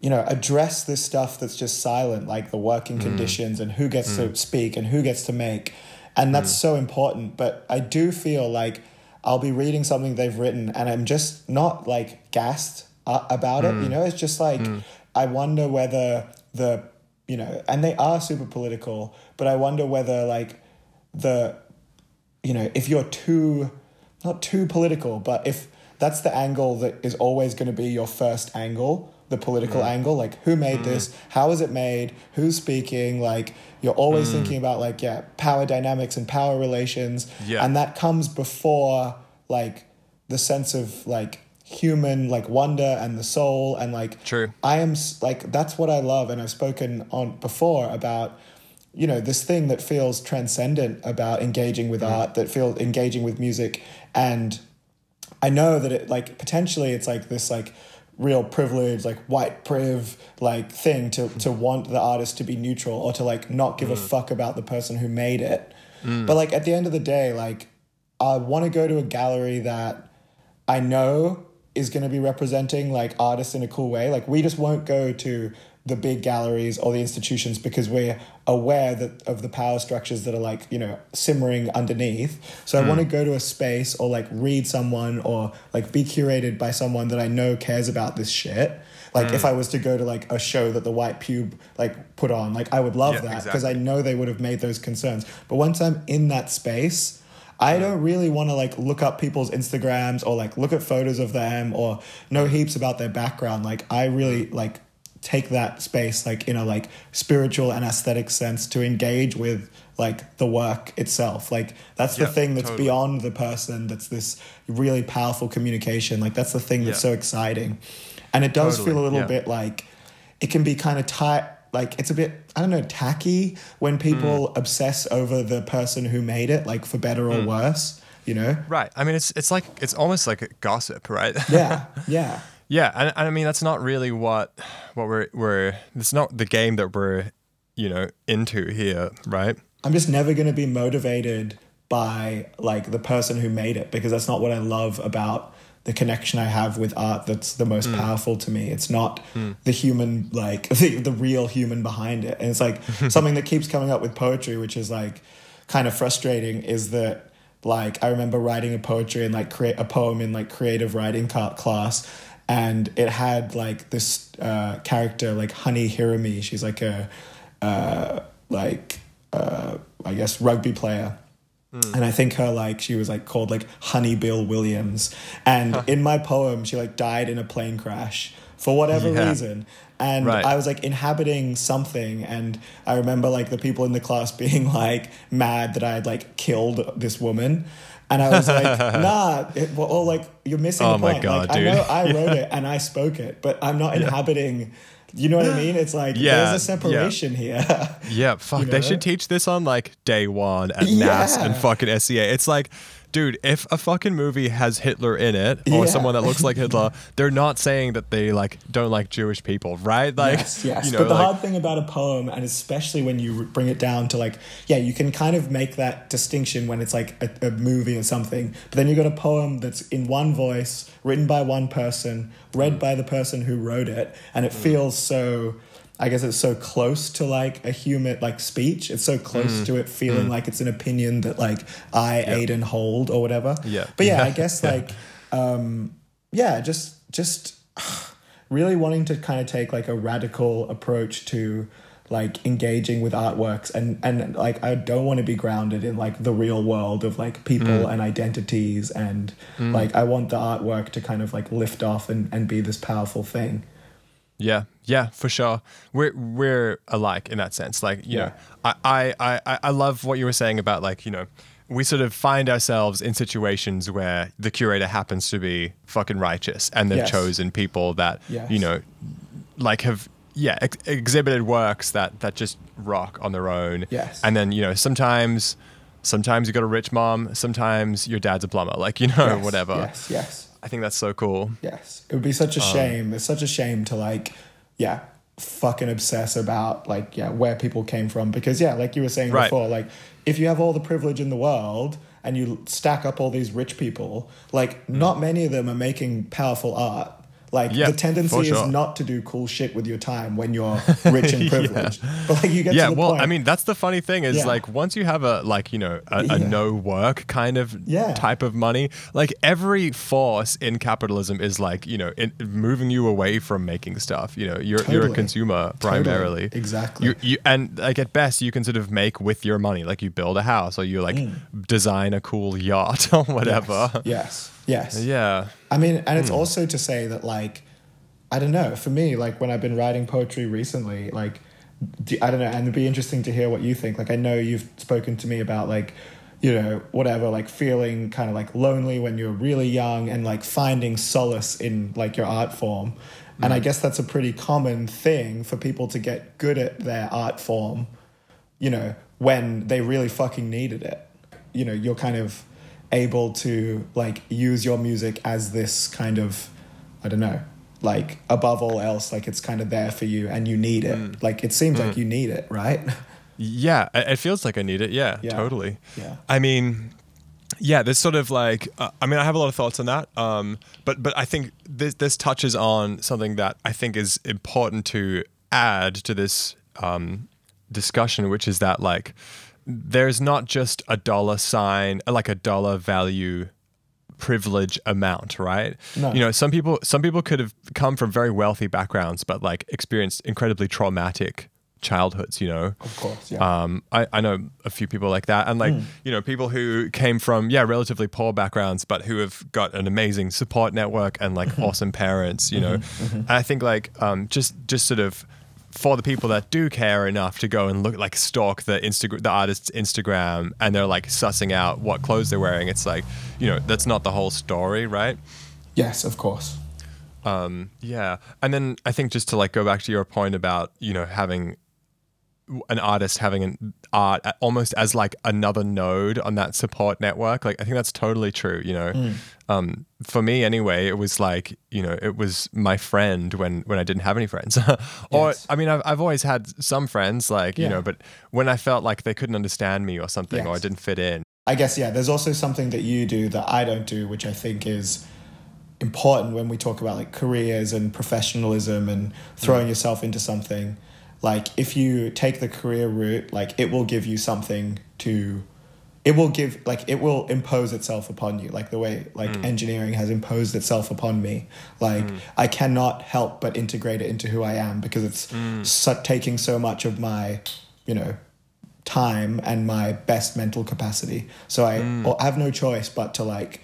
you know address this stuff that's just silent, like the working mm. conditions and who gets to mm. speak and who gets to make, and that's mm. so important. But I do feel like. I'll be reading something they've written and I'm just not like gassed about it. You know, it's just like I wonder whether the you know, and they are super political, but I wonder whether like the you know, if you're too not too political, but if that's the angle that is always going to be your first angle, the political Mm. angle, like who made this, how is it made, who's speaking, like you're Mm. always thinking about like yeah, power dynamics and power relations, Yeah. and that comes before like the sense of like human like wonder and the soul and like True. I am like that's what I love, and I've spoken on before about you know this thing that feels transcendent about engaging with mm. art, that feels engaging with music, and I know that it like potentially it's like this like real privilege like white priv like thing to mm. to want the artist to be neutral or to like not give a mm. fuck about the person who made it. But like at the end of the day like i want to go to a gallery that I know is going to be representing like artists in a cool way. Like we just won't go to the big galleries or the institutions because we're aware that of the power structures that are like you know simmering underneath. So I hmm. want to go to a space or like read someone or like be curated by someone that I know cares about this shit. Like if hmm. I was to go to like a show that the White Pube like put on, like I would love Yeah, that because exactly. I know they would have made those concerns. But once I'm in that space, I hmm. don't really want to like look up people's Instagrams or like look at photos of them or know heaps about their background. Like I really like take that space like in a like spiritual and aesthetic sense to engage with like the work itself. Like that's the Yeah, thing that's totally. beyond the person. That's this really powerful communication. Like that's the thing that's Yeah. so exciting. And it does Totally, feel a little yeah. bit like it can be kind of tight like it's a bit i don't know tacky when people Mm. obsess over the person who made it like for better or worse you know Right. I mean, it's it's like it's almost like gossip, right? yeah yeah yeah, and, and I mean that's not really what what we're we're it's not the game that we're you know into here, right? i'm just never going to be motivated by like the person who made it because that's not what i love about the connection i have with art that's the most mm. powerful to me. It's not mm. the human like the, the real human behind it. And it's like something that keeps coming up with poetry which is like kind of frustrating is that like i remember writing a poetry and like create a poem in like creative writing class and it had like this uh, character like honey Hireme. She's like a uh, like uh, i guess rugby player. And I think her like she was like called like Honey Bill Williams, and in my poem she like died in a plane crash for whatever Yeah. reason, and Right. I was like inhabiting something, and I remember like the people in the class being like mad that I had like killed this woman. And I was like, nah, it, well, or like you're missing Oh the my point. God, like, I know I wrote it and I spoke it, but I'm not inhabiting. You know what I mean? It's like Yeah, there's a yeah. separation here. Yeah, fuck. You They should teach this on like day one at NAS and fucking SCA. It's like, dude, if a fucking movie has Hitler in it or Yeah. someone that looks like Hitler, they're not saying that they like don't like Jewish people, right? Like, yes, yes. you know, but the like, hard thing about a poem, and especially when you bring it down to like, yeah, you can kind of make that distinction when it's like a, a movie or something. But then you got a poem that's in one voice, written by one person, read Mm. by the person who wrote it, and it feels so. I guess it's so close to like a human like speech. It's so Mm. close to it feeling like it's an opinion that like I, Aiden, hold or whatever. Yeah. But yeah, Yeah. I guess like um yeah, just just really wanting to kind of take like a radical approach to like engaging with artworks and and like I don't want to be grounded in like the real world of like people and identities and like I want the artwork to kind of like lift off and and be this powerful thing. Yeah, yeah, for sure. We're we're alike in that sense. Like, you Yeah. know, I, I, I, I love what you were saying about like, you know, we sort of find ourselves in situations where the curator happens to be fucking righteous and they've Yes. chosen people that Yes. you know like have yeah, ex- exhibited works that that just rock on their own. Yes. And then, you know, sometimes sometimes you got a rich mom, sometimes your dad's a plumber, like, you know, Yes, whatever. Yes, yes. I think that's so cool. Yes. It would be such a um, shame. It's such a shame to like, yeah, fucking obsess about like, yeah, where people came from. Because yeah, like you were saying Right. before, like if you have all the privilege in the world and you stack up all these rich people, like mm. not many of them are making powerful art. Like Yeah, the tendency for is not to do cool shit with your time when you're rich and privileged. But like you get yeah to the well point, i mean that's the funny thing is Yeah. like once you have a like you know a, a Yeah. no work kind of Yeah. type of money like every force in capitalism is like you know in, moving you away from making stuff you know you're you're a Totally. consumer Totally. primarily Exactly. you, you and like at best you can sort of make with your money like you build a house or you like Mm. design a cool yacht or whatever Yes. Yes. Yeah I mean, and Hmm. it's also to say that, like, I don't know, for me, like, when I've been writing poetry recently, like, I don't know, and it'd be interesting to hear what you think. Like, I know you've spoken to me about, like, you know, whatever, like, feeling kind of like lonely when you're really young and, like, finding solace in, like, your art form. And Hmm. I guess that's a pretty common thing for people to get good at their art form, you know, when they really fucking needed it. You know, you're kind of able to like use your music as this kind of I don't know, like above all else, like it's kind of there for you and you need it. Like it seems like you need it, right? Yeah, it it feels like I need it. Yeah, Yeah. totally. Yeah. I mean, yeah, there's sort of like, uh, I mean, I have a lot of thoughts on that. Um, but but I think this this touches on something that I think is important to add to this um, discussion, which is that like there's not just a dollar sign, like a dollar value privilege amount, right? No. You know, some people some people could have come from very wealthy backgrounds, but like experienced incredibly traumatic childhoods. You know, Of course, yeah. um, I, I know a few people like that, and like Hmm. you know, people who came from yeah relatively poor backgrounds, but who have got an amazing support network and like Mm-hmm. awesome parents. You know, and I think like um, just just sort of for the people that do care enough to go and look like stalk the Instagram the artist's Instagram and they're like sussing out what clothes they're wearing. It's like you know that's not the whole story, right? yes, of course. Um, yeah, and then I think just to like go back to your point about you know having an artist having an art almost as like another node on that support network. Like I think that's totally true. You know, um, for me anyway, it was like you know it was my friend when when I didn't have any friends. or Yes. I mean, I've I've always had some friends like you know, but when I felt like they couldn't understand me or something, or I didn't fit in. I guess yeah, there's also something that you do that I don't do, which I think is important when we talk about like careers and professionalism and throwing yourself into something. Like if you take the career route, like it will give you something to it will give like it will impose itself upon you like the way like mm. engineering has imposed itself upon me like mm. i cannot help but integrate it into who i am because it's mm. so, taking so much of my you know time and my best mental capacity. So I Mm. I have no choice but to like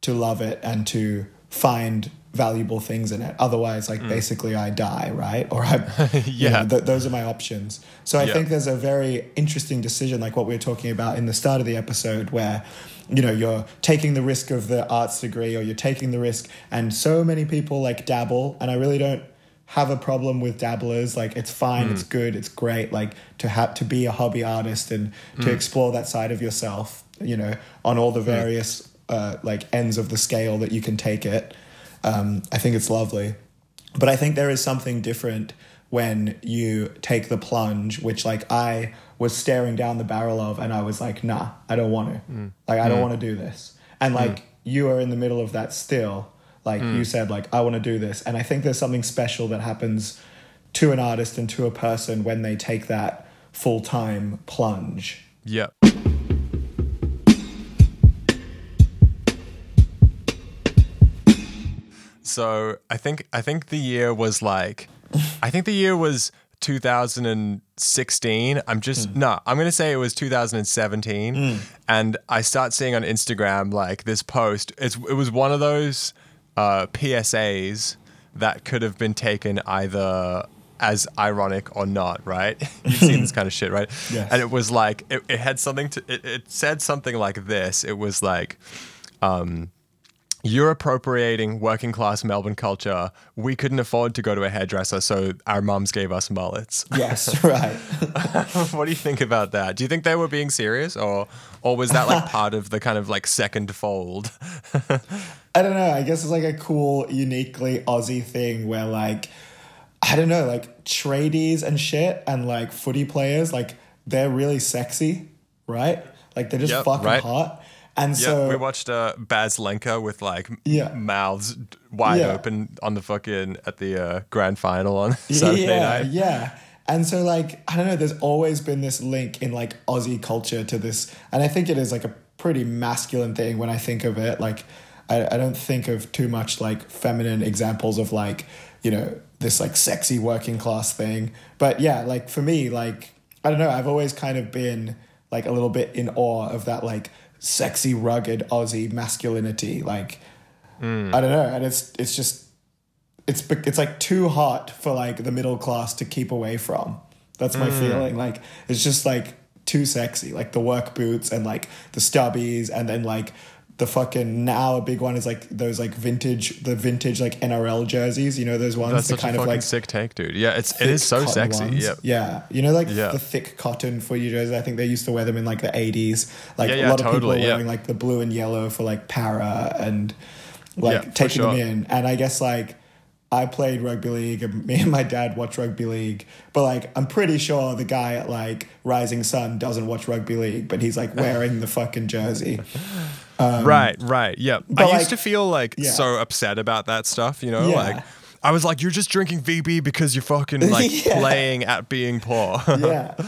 to love it and to find valuable things in it. Otherwise, like basically, I die, right? Or I, Mm. Yeah. yeah, th- those are my options. So I Yeah. think there's a very interesting decision, like what we were talking about in the start of the episode, where you know you're taking the risk of the arts degree, or you're taking the risk, and so many people like dabble, and I really don't have a problem with dabblers like it's fine it's good it's great like to have to be a hobby artist and to explore that side of yourself you know on all the various uh, like ends of the scale that you can take it um, i think it's lovely. But i think there is something different when you take the plunge which like i was staring down the barrel of and i was like nah i don't want to mm. like i don't mm. want to do this. And mm. like you are in the middle of that still. Like you said like i want to do this. And i think there's something special that happens to an artist and to a person when they take that full-time plunge. Yep. So I think I think the year was like I think the year was 2016. I'm just no, I'm gonna say it was 2017. And I start seeing on Instagram like this post. It's it was one of those uh, PSAs that could have been taken either as ironic or not, right? You've seen this kind of shit, right? Yes. And it was like it, it had something to it, it said something like this. It was like um you're appropriating working class Melbourne culture. We couldn't afford to go to a hairdresser, so our mums gave us mullets. yes right what do you think about that? Do you think they were being serious, or or was that like part of the kind of like second fold? I don't know. I guess it's like a cool, uniquely Aussie thing where like I don't know, like tradies and shit and like footy players, like they're really sexy, right? Like they're just Yep, fucking right. hot. And Yeah, so we watched uh, Baz Lenka with like Yeah. mouths wide Yeah. open on the fucking at the uh, grand final on Saturday yeah, night. Yeah. And so like I don't know, there's always been this link in like Aussie culture to this and I think it is like a pretty masculine thing when I think of it. Like I, I don't think of too much like feminine examples of like, you know, this like sexy working class thing. But yeah, like for me, like I don't know, I've always kind of been like a little bit in awe of that like sexy, rugged Aussie masculinity. Like hmm. I don't know, and it's it's just it's it's like too hot for like the middle class to keep away from. That's my hmm. feeling. Like it's just like too sexy. Like the work boots and like the stubbies and then like the fucking now a big one is like those like vintage the vintage like NRL jerseys. You know those ones That's the such kind a of like sick take, dude. Yeah, it's it is so sexy. ones. Yeah. Yeah. You know, like Yeah. the thick cotton footy jerseys. I think they used to wear them in like the 80s. Like Yeah, a yeah, lot of people are wearing like the blue and yellow for like Parra and like for taking them in. And I guess like I played rugby league and me and my dad watch rugby league. But like I'm pretty sure the guy at like Rising Sun doesn't watch rugby league, but he's like wearing the fucking jersey. Right, right. Yeah. I Um, but, used to feel like Yeah. so upset about that stuff, you know? Yeah. Like I was like, you're just drinking VB because you're fucking like Yeah. playing at being poor. Yeah.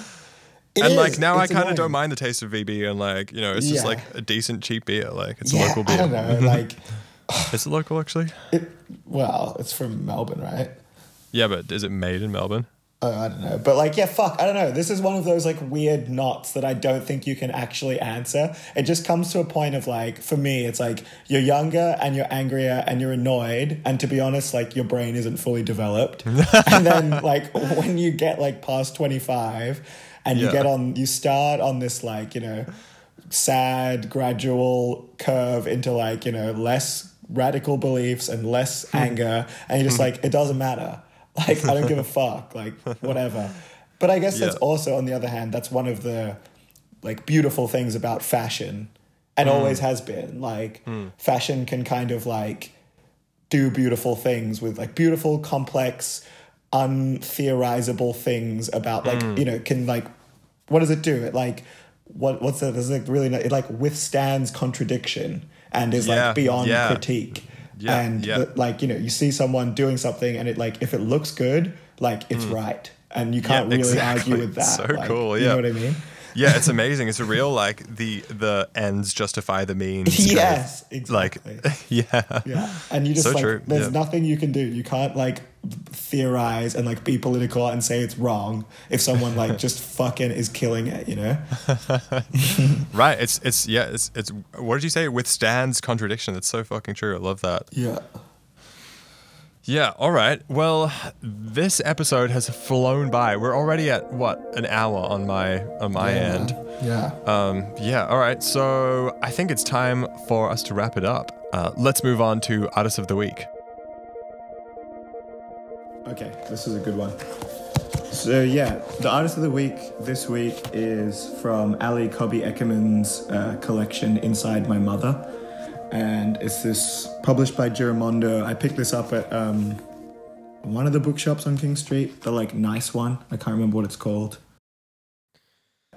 It and is. like now I kind of don't mind the taste of VB and like, you know, it's just like a decent cheap beer. Like it's a local beer. I don't know. Like, Is it local actually? it, well, it's from Melbourne, right? Yeah, but is it made in Melbourne? Oh, I don't know. But like, yeah, fuck, I don't know. This is one of those like weird knots that I don't think you can actually answer. It just comes to a point of like, for me, it's like you're younger and you're angrier and you're annoyed. And to be honest, like your brain isn't fully developed. and then like when you get like past 25 and you Yeah. get on, you start on this like, you know, sad, gradual curve into like, you know, less radical beliefs and less hmm. anger. And you're just hmm. like, it doesn't matter. Like, I don't give a fuck. Like, whatever. But I guess that's also, on the other hand, that's one of the like beautiful things about fashion and hmm. always has been. Like, hmm. fashion can kind of like do beautiful things with like beautiful, complex, untheorizable things about like, hmm. you know, can like, what does it do? It like, what what's that? There's like really, it like withstands contradiction and is Yeah, like beyond yeah. critique. Yeah, and yeah. the- like you know, you see someone doing something and it like if it looks good, like it's right, and you can't really Mm. exactly. argue with that. So like, cool, You yeah. know what I mean? Yeah, it's amazing. It's a real like the the ends justify the means. kind of, Yes, Like exactly. yeah. Yeah, and you just So like true, there's yeah. nothing you can do. You can't like theorize and like be political and say it's wrong if someone like just fucking is killing it. You know? Right. It's it's yeah, it's it's what did you say? It withstands contradiction. That's so fucking true. I love that. Yeah. Yeah, all right. Well, this episode has flown by. We're already at what, an hour on my on my end. Yeah. Um, yeah, all right. So I think it's time for us to wrap it up. Uh, let's move on to Artist of the Week. Okay, this is a good one. So yeah, the artist of the week this week is from Ali Cobby Eckermann's uh, collection Inside My Mother, and it's this published by Giramondo. I picked this up at um, one of the bookshops on King Street, the like nice one. I can't remember what it's called.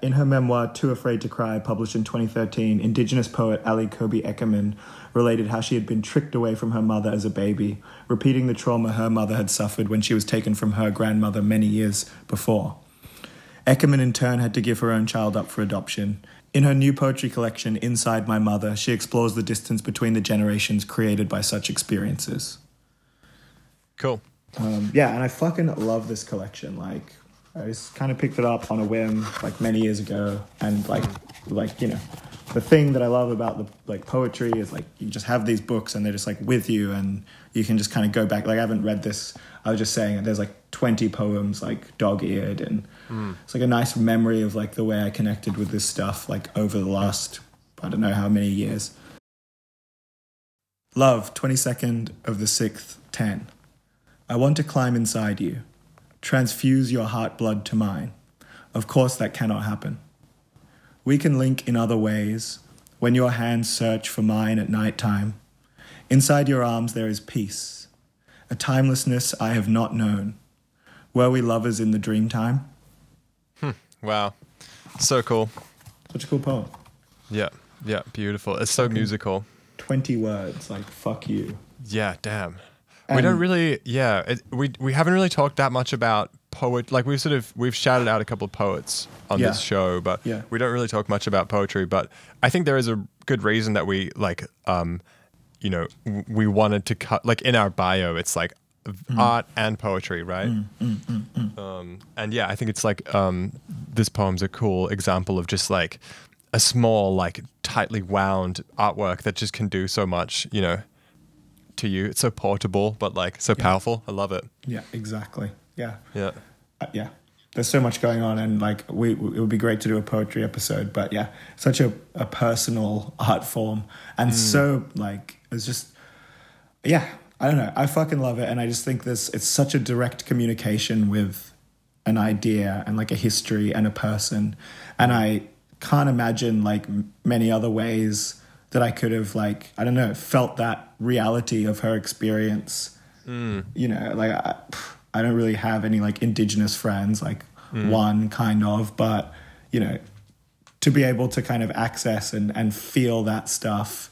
In her memoir, Too Afraid to Cry, published in 2013, Indigenous poet Ali Cobby Eckermann related how she had been tricked away from her mother as a baby, repeating the trauma her mother had suffered when she was taken from her grandmother many years before. Eckermann, in turn, had to give her own child up for adoption. In her new poetry collection, Inside My Mother, she explores the distance between the generations created by such experiences. Cool. Um, yeah, and I fucking love this collection. Like, I just kind of picked it up on a whim, like many years ago, and like, like you know, the thing that I love about the like poetry is like you just have these books and they're just like with you, and you can just kind of go back. Like, I haven't read this. I was just saying there's like 20 poems, like dog eared, and hmm. it's like a nice memory of like the way I connected with this stuff, like over the last I don't know how many years. Love, 22nd of the 6th, 10. I want to climb inside you, transfuse your heart blood to mine. Of course, that cannot happen. We can link in other ways when your hands search for mine at night time. Inside your arms, there is peace, a timelessness I have not known. Were we lovers in the dream time? Hmm. Wow. So cool. Such a cool poem. Yeah. Yeah, beautiful. It's so musical. 20 words, like, fuck you. Yeah, damn. We don't really, yeah, it, we we haven't really talked that much about poet. Like we've sort of we've shouted out a couple of poets on Yeah. this show, but Yeah. we don't really talk much about poetry. But I think there is a good reason that we like, um, you know, we wanted to cut like in our bio. It's like Mm. art and poetry, right? Um, and yeah, I think it's like um, this poem's a cool example of just like a small, like tightly wound artwork that just can do so much, you know, to you. It's so portable, but like so powerful. I love it. Yeah, exactly. Yeah. Yeah. Uh, yeah. There's so much going on, and like, we, it would be great to do a poetry episode, but yeah, such a, a personal art form. And so, like, it's just, yeah, I don't know. I fucking love it. And I just think this, it's such a direct communication with an idea and like a history and a person. And I can't imagine like many other ways that I could have like, I don't know, felt that reality of her experience. You know, like I, I don't really have any like indigenous friends, like one kind of, but you know, to be able to kind of access and, and feel that stuff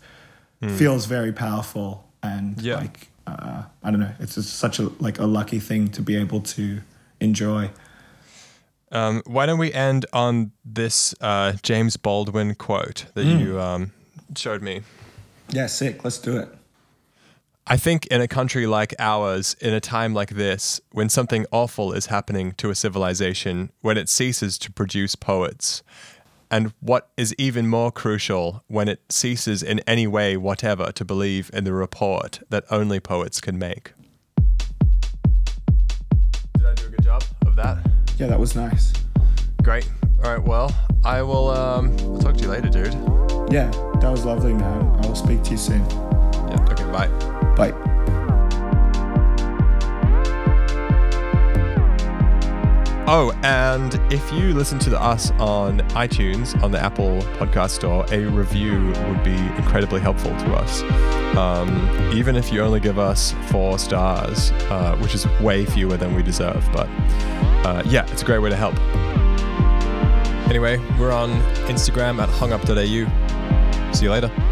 feels very powerful and Yeah. like uh, I don't know, it's just such a like a lucky thing to be able to enjoy. Um, why don't we end on this uh, James Baldwin quote that you um, showed me? Yeah, sick. Let's do it. I think in a country like ours, in a time like this, when something awful is happening to a civilization, when it ceases to produce poets, and what is even more crucial, when it ceases in any way whatever to believe in the report that only poets can make. Did I do a good job of that? Yeah, that was nice. Great. All right. Well, I will. Um, I'll talk to you later, dude. Yeah, that was lovely, man. I will speak to you soon. Yeah. Okay. Bye. Bye. Oh, and if you listen to us on iTunes, on the Apple Podcast Store, a review would be incredibly helpful to us. Um, even if you only give us four stars, uh, which is way fewer than we deserve. But uh, yeah, it's a great way to help. Anyway, we're on Instagram at hungup.au. See you later.